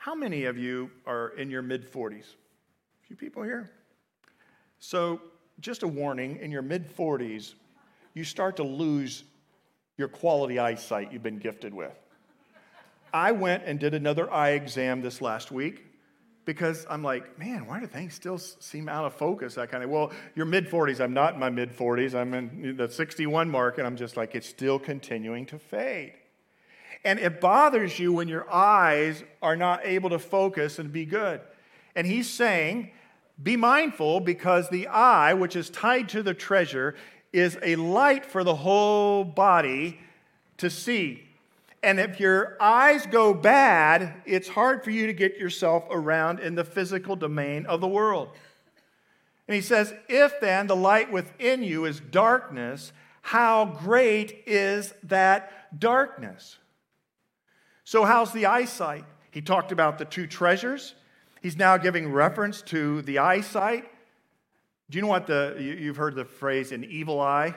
How many of you are in your mid 40s? A few people here? So, just a warning in your mid 40s, you start to lose your quality eyesight you've been gifted with. I went and did another eye exam this last week because I'm like, man, why do things still seem out of focus? That kind of, well, you're mid 40s. I'm not in my mid 40s. I'm in the 61 mark, and I'm just like, it's still continuing to fade. And it bothers you when your eyes are not able to focus and be good. And he's saying, be mindful because the eye, which is tied to the treasure, is a light for the whole body to see. And if your eyes go bad, it's hard for you to get yourself around in the physical domain of the world. And he says, If then the light within you is darkness, how great is that darkness? So, how's the eyesight? He talked about the two treasures. He's now giving reference to the eyesight. Do you know what the, you've heard the phrase an evil eye?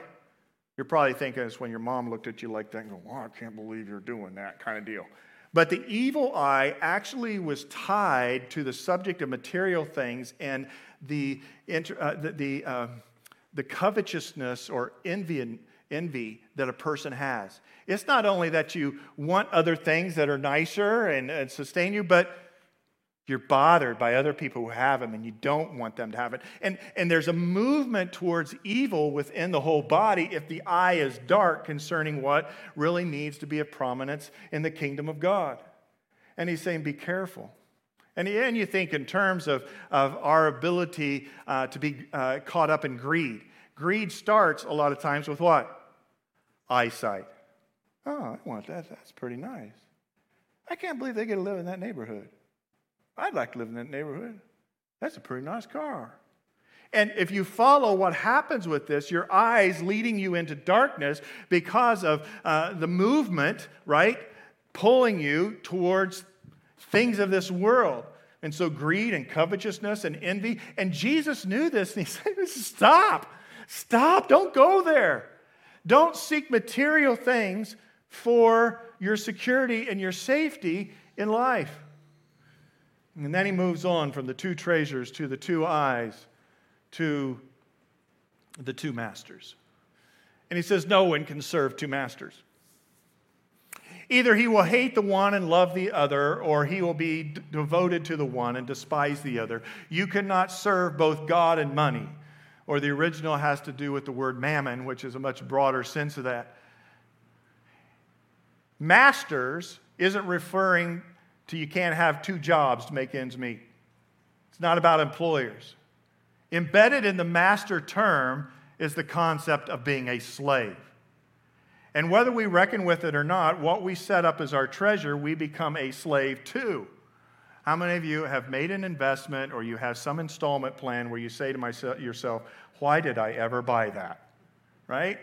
You're probably thinking it's when your mom looked at you like that and go, oh, I can't believe you're doing that kind of deal. But the evil eye actually was tied to the subject of material things and the, uh, the, the, uh, the covetousness or envy, envy that a person has. It's not only that you want other things that are nicer and, and sustain you, but you're bothered by other people who have them and you don't want them to have it. And, and there's a movement towards evil within the whole body if the eye is dark concerning what really needs to be of prominence in the kingdom of God. And he's saying, be careful. And then you think in terms of, of our ability uh, to be uh, caught up in greed. Greed starts a lot of times with what? Eyesight. Oh, I want that. That's pretty nice. I can't believe they get to live in that neighborhood. I'd like to live in that neighborhood. That's a pretty nice car. And if you follow what happens with this, your eyes leading you into darkness because of uh, the movement, right? Pulling you towards things of this world. And so greed and covetousness and envy. And Jesus knew this and he said, Stop, stop, don't go there. Don't seek material things for your security and your safety in life. And then he moves on from the two treasures to the two eyes to the two masters. And he says, No one can serve two masters. Either he will hate the one and love the other, or he will be d- devoted to the one and despise the other. You cannot serve both God and money. Or the original has to do with the word mammon, which is a much broader sense of that. Masters isn't referring to you can't have two jobs to make ends meet. It's not about employers. Embedded in the master term is the concept of being a slave. And whether we reckon with it or not, what we set up as our treasure, we become a slave to. How many of you have made an investment or you have some installment plan where you say to myself, yourself, why did I ever buy that? Right?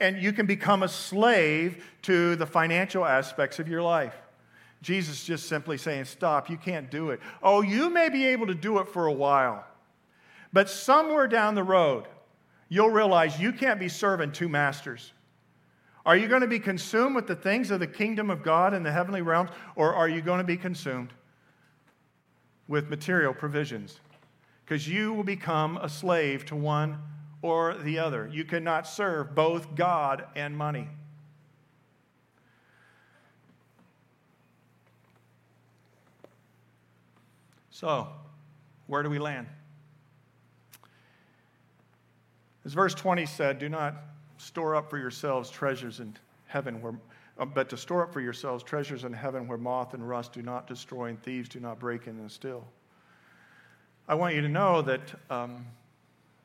And you can become a slave to the financial aspects of your life. Jesus just simply saying, Stop, you can't do it. Oh, you may be able to do it for a while, but somewhere down the road, you'll realize you can't be serving two masters. Are you going to be consumed with the things of the kingdom of God in the heavenly realms, or are you going to be consumed with material provisions? Because you will become a slave to one or the other. You cannot serve both God and money. So, where do we land? As verse 20 said, do not store up for yourselves treasures in heaven where but to store up for yourselves treasures in heaven where moth and rust do not destroy and thieves do not break in and steal. I want you to know that um,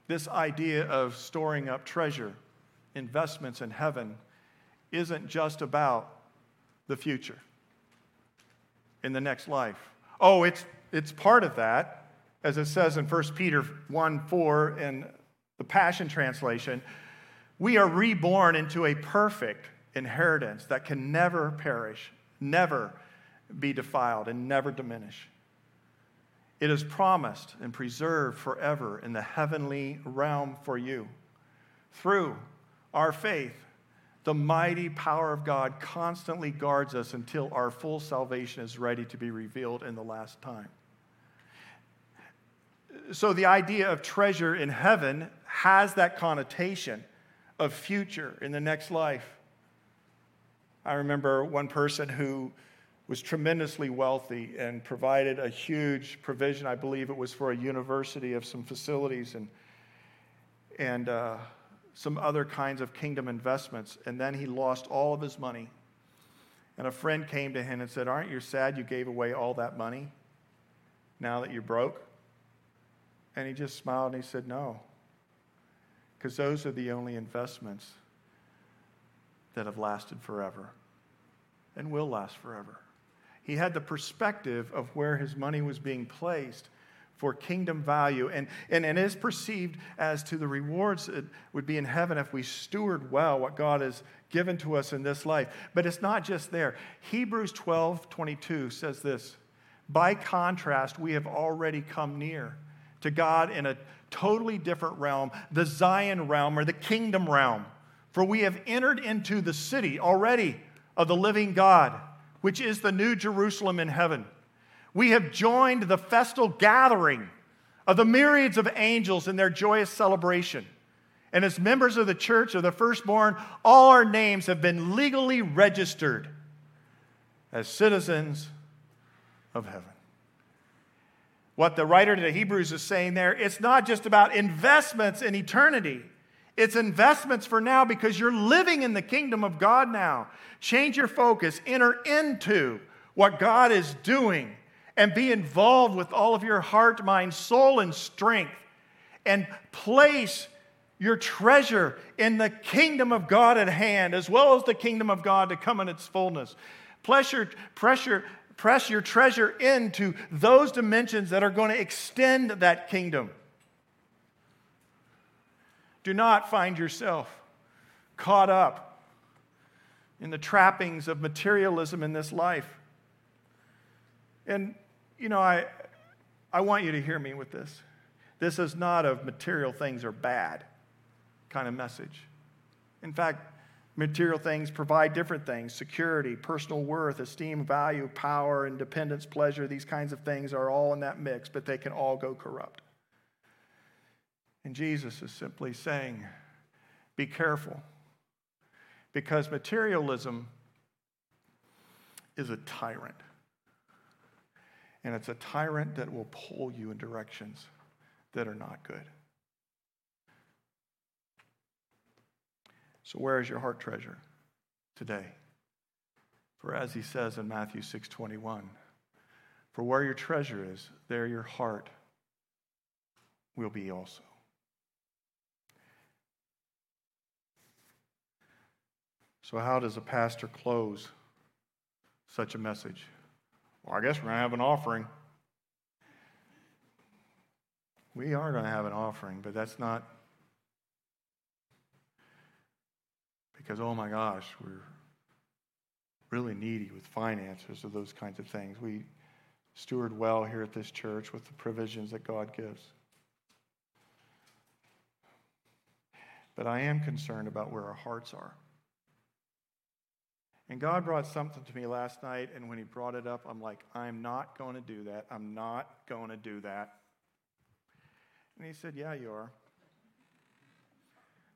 this idea of storing up treasure, investments in heaven, isn't just about the future in the next life. Oh, it's it's part of that, as it says in 1 Peter 1 4 in the Passion Translation. We are reborn into a perfect inheritance that can never perish, never be defiled, and never diminish. It is promised and preserved forever in the heavenly realm for you. Through our faith, the mighty power of God constantly guards us until our full salvation is ready to be revealed in the last time so the idea of treasure in heaven has that connotation of future in the next life. I remember one person who was tremendously wealthy and provided a huge provision. I believe it was for a university of some facilities and, and uh, some other kinds of kingdom investments. And then he lost all of his money. And a friend came to him and said, Aren't you sad you gave away all that money now that you're broke? And he just smiled and he said, No. Because those are the only investments that have lasted forever and will last forever. He had the perspective of where his money was being placed for kingdom value and, and, and is perceived as to the rewards that would be in heaven if we steward well what God has given to us in this life. But it's not just there. Hebrews 12 22 says this By contrast, we have already come near to God in a totally different realm, the Zion realm or the kingdom realm. For we have entered into the city already of the living God, which is the new Jerusalem in heaven. We have joined the festal gathering of the myriads of angels in their joyous celebration. And as members of the church of the firstborn, all our names have been legally registered as citizens of heaven. What the writer to the Hebrews is saying there, it's not just about investments in eternity. It's investments for now because you're living in the kingdom of God now. Change your focus, enter into what God is doing, and be involved with all of your heart, mind, soul, and strength. And place your treasure in the kingdom of God at hand, as well as the kingdom of God to come in its fullness. Pressure, pressure, press your treasure into those dimensions that are going to extend that kingdom. Do not find yourself caught up in the trappings of materialism in this life. And, you know, I, I want you to hear me with this. This is not of material things are bad kind of message. In fact, material things provide different things security, personal worth, esteem, value, power, independence, pleasure. These kinds of things are all in that mix, but they can all go corrupt. And Jesus is simply saying, be careful. Because materialism is a tyrant. And it's a tyrant that will pull you in directions that are not good. So where is your heart treasure today? For as he says in Matthew 6:21, for where your treasure is, there your heart will be also. So, how does a pastor close such a message? Well, I guess we're going to have an offering. We are going to have an offering, but that's not because, oh my gosh, we're really needy with finances or those kinds of things. We steward well here at this church with the provisions that God gives. But I am concerned about where our hearts are. And God brought something to me last night, and when He brought it up, I'm like, I'm not going to do that. I'm not going to do that. And He said, Yeah, you are.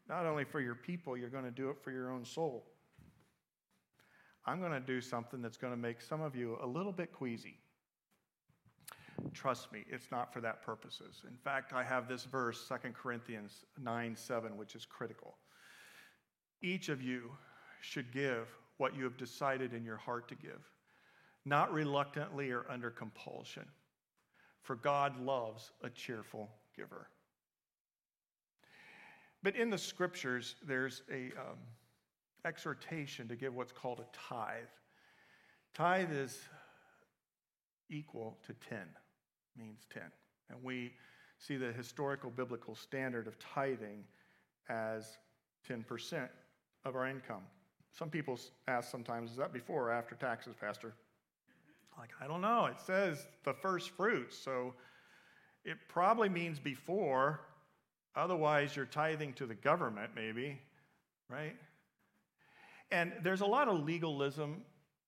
Not only for your people, you're going to do it for your own soul. I'm going to do something that's going to make some of you a little bit queasy. Trust me, it's not for that purposes. In fact, I have this verse, 2 Corinthians 9 7, which is critical. Each of you should give what you have decided in your heart to give, not reluctantly or under compulsion, for God loves a cheerful giver. But in the scriptures, there's a um, exhortation to give what's called a tithe. Tithe is equal to 10, means 10. And we see the historical biblical standard of tithing as 10% of our income. Some people ask sometimes, is that before or after taxes, Pastor? Like, I don't know. It says the first fruits, so it probably means before. Otherwise, you're tithing to the government, maybe, right? And there's a lot of legalism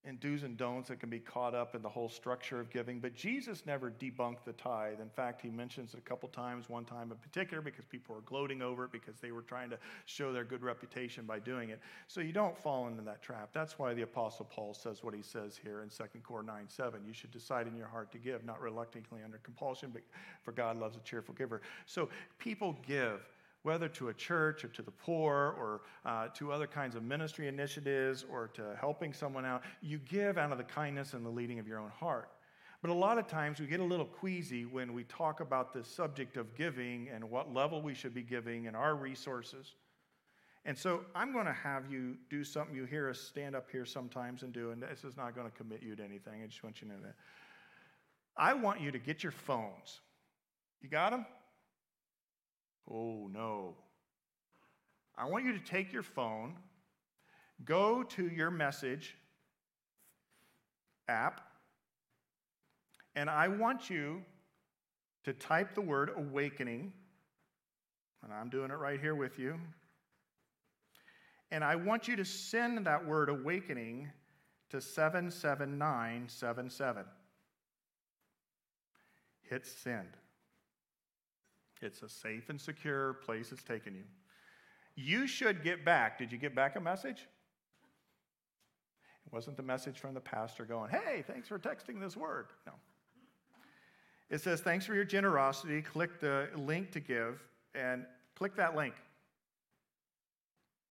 and do's and don'ts that can be caught up in the whole structure of giving. But Jesus never debunked the tithe. In fact, he mentions it a couple times, one time in particular, because people were gloating over it because they were trying to show their good reputation by doing it. So you don't fall into that trap. That's why the Apostle Paul says what he says here in 2 Cor 9 7. You should decide in your heart to give, not reluctantly under compulsion, but for God loves a cheerful giver. So people give whether to a church or to the poor or uh, to other kinds of ministry initiatives or to helping someone out, you give out of the kindness and the leading of your own heart. But a lot of times we get a little queasy when we talk about the subject of giving and what level we should be giving and our resources. And so I'm going to have you do something you hear us stand up here sometimes and do, and this is not going to commit you to anything. I just want you to know that. I want you to get your phones. You got them? Oh, no. I want you to take your phone, go to your message app, and I want you to type the word awakening. And I'm doing it right here with you. And I want you to send that word awakening to 77977. Hit send. It's a safe and secure place it's taken you. You should get back. Did you get back a message? It wasn't the message from the pastor going, hey, thanks for texting this word. No. It says, thanks for your generosity. Click the link to give and click that link.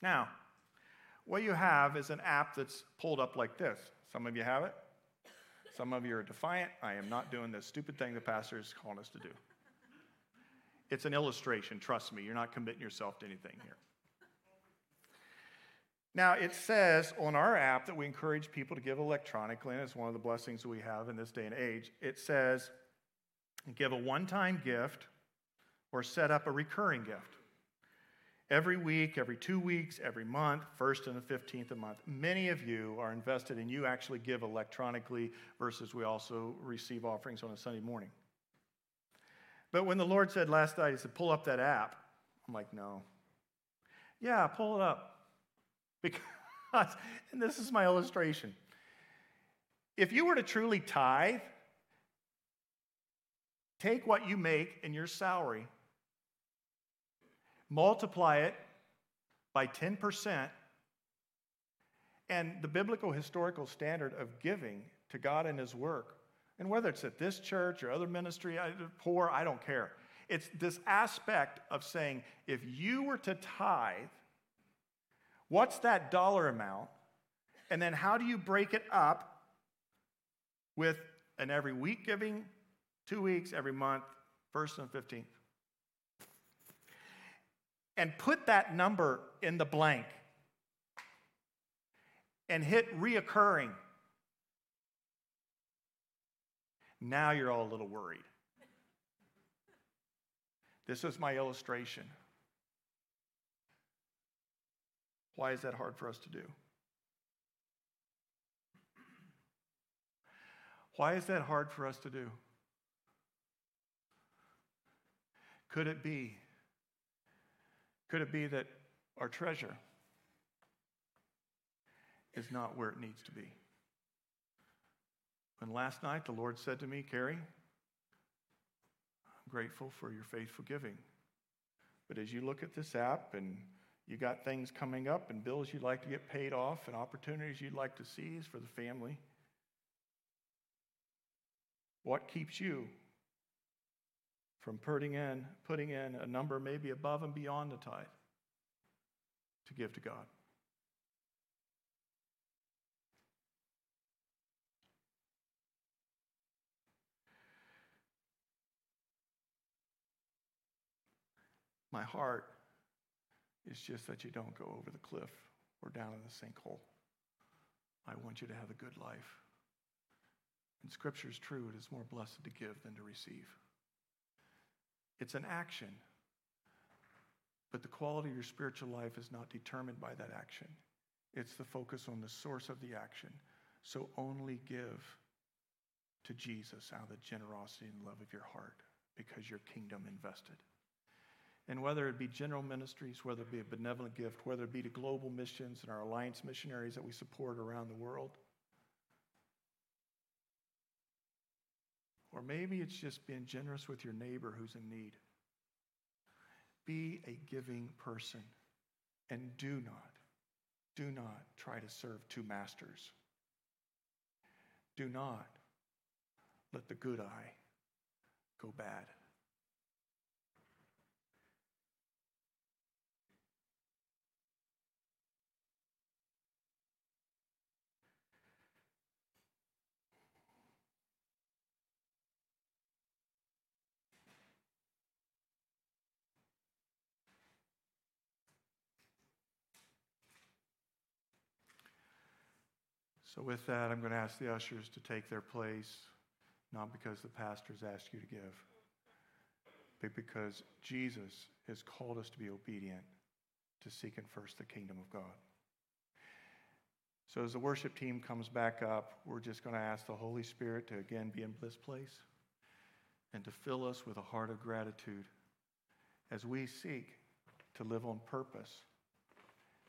Now, what you have is an app that's pulled up like this. Some of you have it. Some of you are defiant. I am not doing this stupid thing the pastor is calling us to do. It's an illustration, trust me. You're not committing yourself to anything here. Now, it says on our app that we encourage people to give electronically, and it's one of the blessings we have in this day and age. It says give a one time gift or set up a recurring gift. Every week, every two weeks, every month, first and the 15th of month. Many of you are invested and you actually give electronically versus we also receive offerings on a Sunday morning. But when the Lord said last night, He said, pull up that app, I'm like, no. Yeah, pull it up. Because, and this is my illustration. If you were to truly tithe, take what you make in your salary, multiply it by 10%, and the biblical historical standard of giving to God and His work, and whether it's at this church or other ministry, poor, I don't care. It's this aspect of saying, if you were to tithe, what's that dollar amount? And then how do you break it up with an every week giving, two weeks, every month, first and 15th? And put that number in the blank and hit reoccurring. Now you're all a little worried. This is my illustration. Why is that hard for us to do? Why is that hard for us to do? Could it be? Could it be that our treasure is not where it needs to be? When last night the Lord said to me, Carrie, I'm grateful for your faithful giving. But as you look at this app and you got things coming up and bills you'd like to get paid off and opportunities you'd like to seize for the family, what keeps you from putting in, putting in a number maybe above and beyond the tithe to give to God? My heart is just that you don't go over the cliff or down in the sinkhole. I want you to have a good life. And Scripture is true. It is more blessed to give than to receive. It's an action. But the quality of your spiritual life is not determined by that action. It's the focus on the source of the action. So only give to Jesus out of the generosity and love of your heart because your kingdom invested. And whether it be general ministries, whether it be a benevolent gift, whether it be to global missions and our alliance missionaries that we support around the world, or maybe it's just being generous with your neighbor who's in need. Be a giving person and do not, do not try to serve two masters. Do not let the good eye go bad. So, with that, I'm going to ask the ushers to take their place, not because the pastors asked you to give, but because Jesus has called us to be obedient to seeking first the kingdom of God. So, as the worship team comes back up, we're just going to ask the Holy Spirit to again be in this place and to fill us with a heart of gratitude as we seek to live on purpose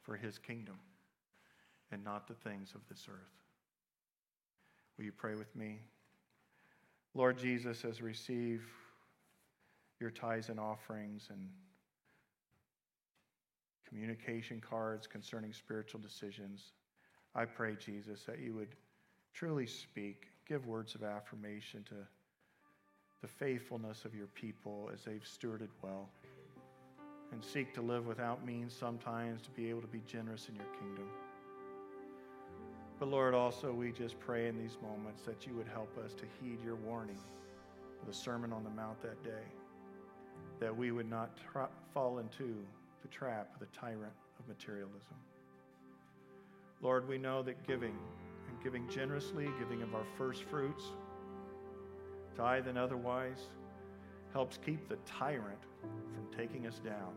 for His kingdom and not the things of this earth. Will you pray with me? Lord Jesus, as we receive your tithes and offerings and communication cards concerning spiritual decisions, I pray, Jesus, that you would truly speak, give words of affirmation to the faithfulness of your people as they've stewarded well and seek to live without means sometimes to be able to be generous in your kingdom. But Lord, also we just pray in these moments that you would help us to heed your warning of the Sermon on the Mount that day, that we would not tra- fall into the trap of the tyrant of materialism. Lord, we know that giving and giving generously, giving of our first fruits, tithe and otherwise, helps keep the tyrant from taking us down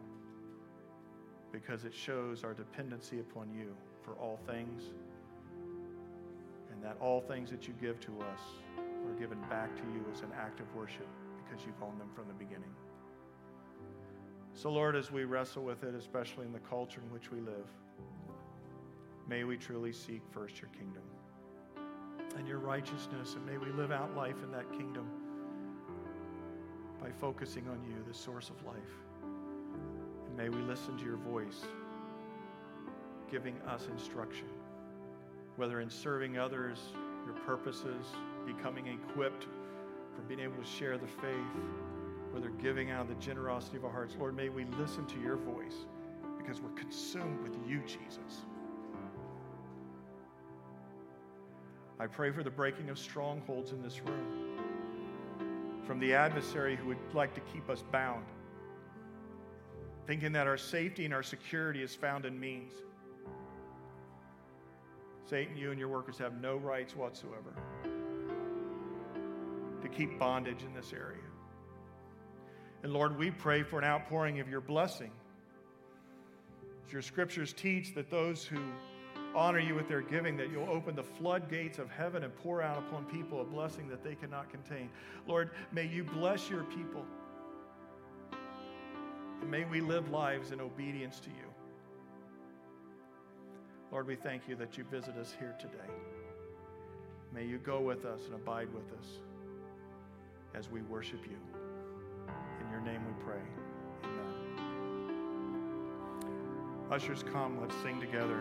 because it shows our dependency upon you for all things and that all things that you give to us are given back to you as an act of worship because you've owned them from the beginning. So, Lord, as we wrestle with it, especially in the culture in which we live, may we truly seek first your kingdom and your righteousness, and may we live out life in that kingdom by focusing on you, the source of life. And may we listen to your voice, giving us instruction, whether in serving others, your purposes, becoming equipped for being able to share the faith, whether giving out of the generosity of our hearts. Lord, may we listen to your voice because we're consumed with you, Jesus. I pray for the breaking of strongholds in this room from the adversary who would like to keep us bound, thinking that our safety and our security is found in means. Satan, you and your workers have no rights whatsoever to keep bondage in this area. And Lord, we pray for an outpouring of your blessing. As your scriptures teach that those who honor you with their giving, that you'll open the floodgates of heaven and pour out upon people a blessing that they cannot contain. Lord, may you bless your people. And may we live lives in obedience to you. Lord, we thank you that you visit us here today. May you go with us and abide with us as we worship you. In your name we pray. Amen. Ushers, come, let's sing together.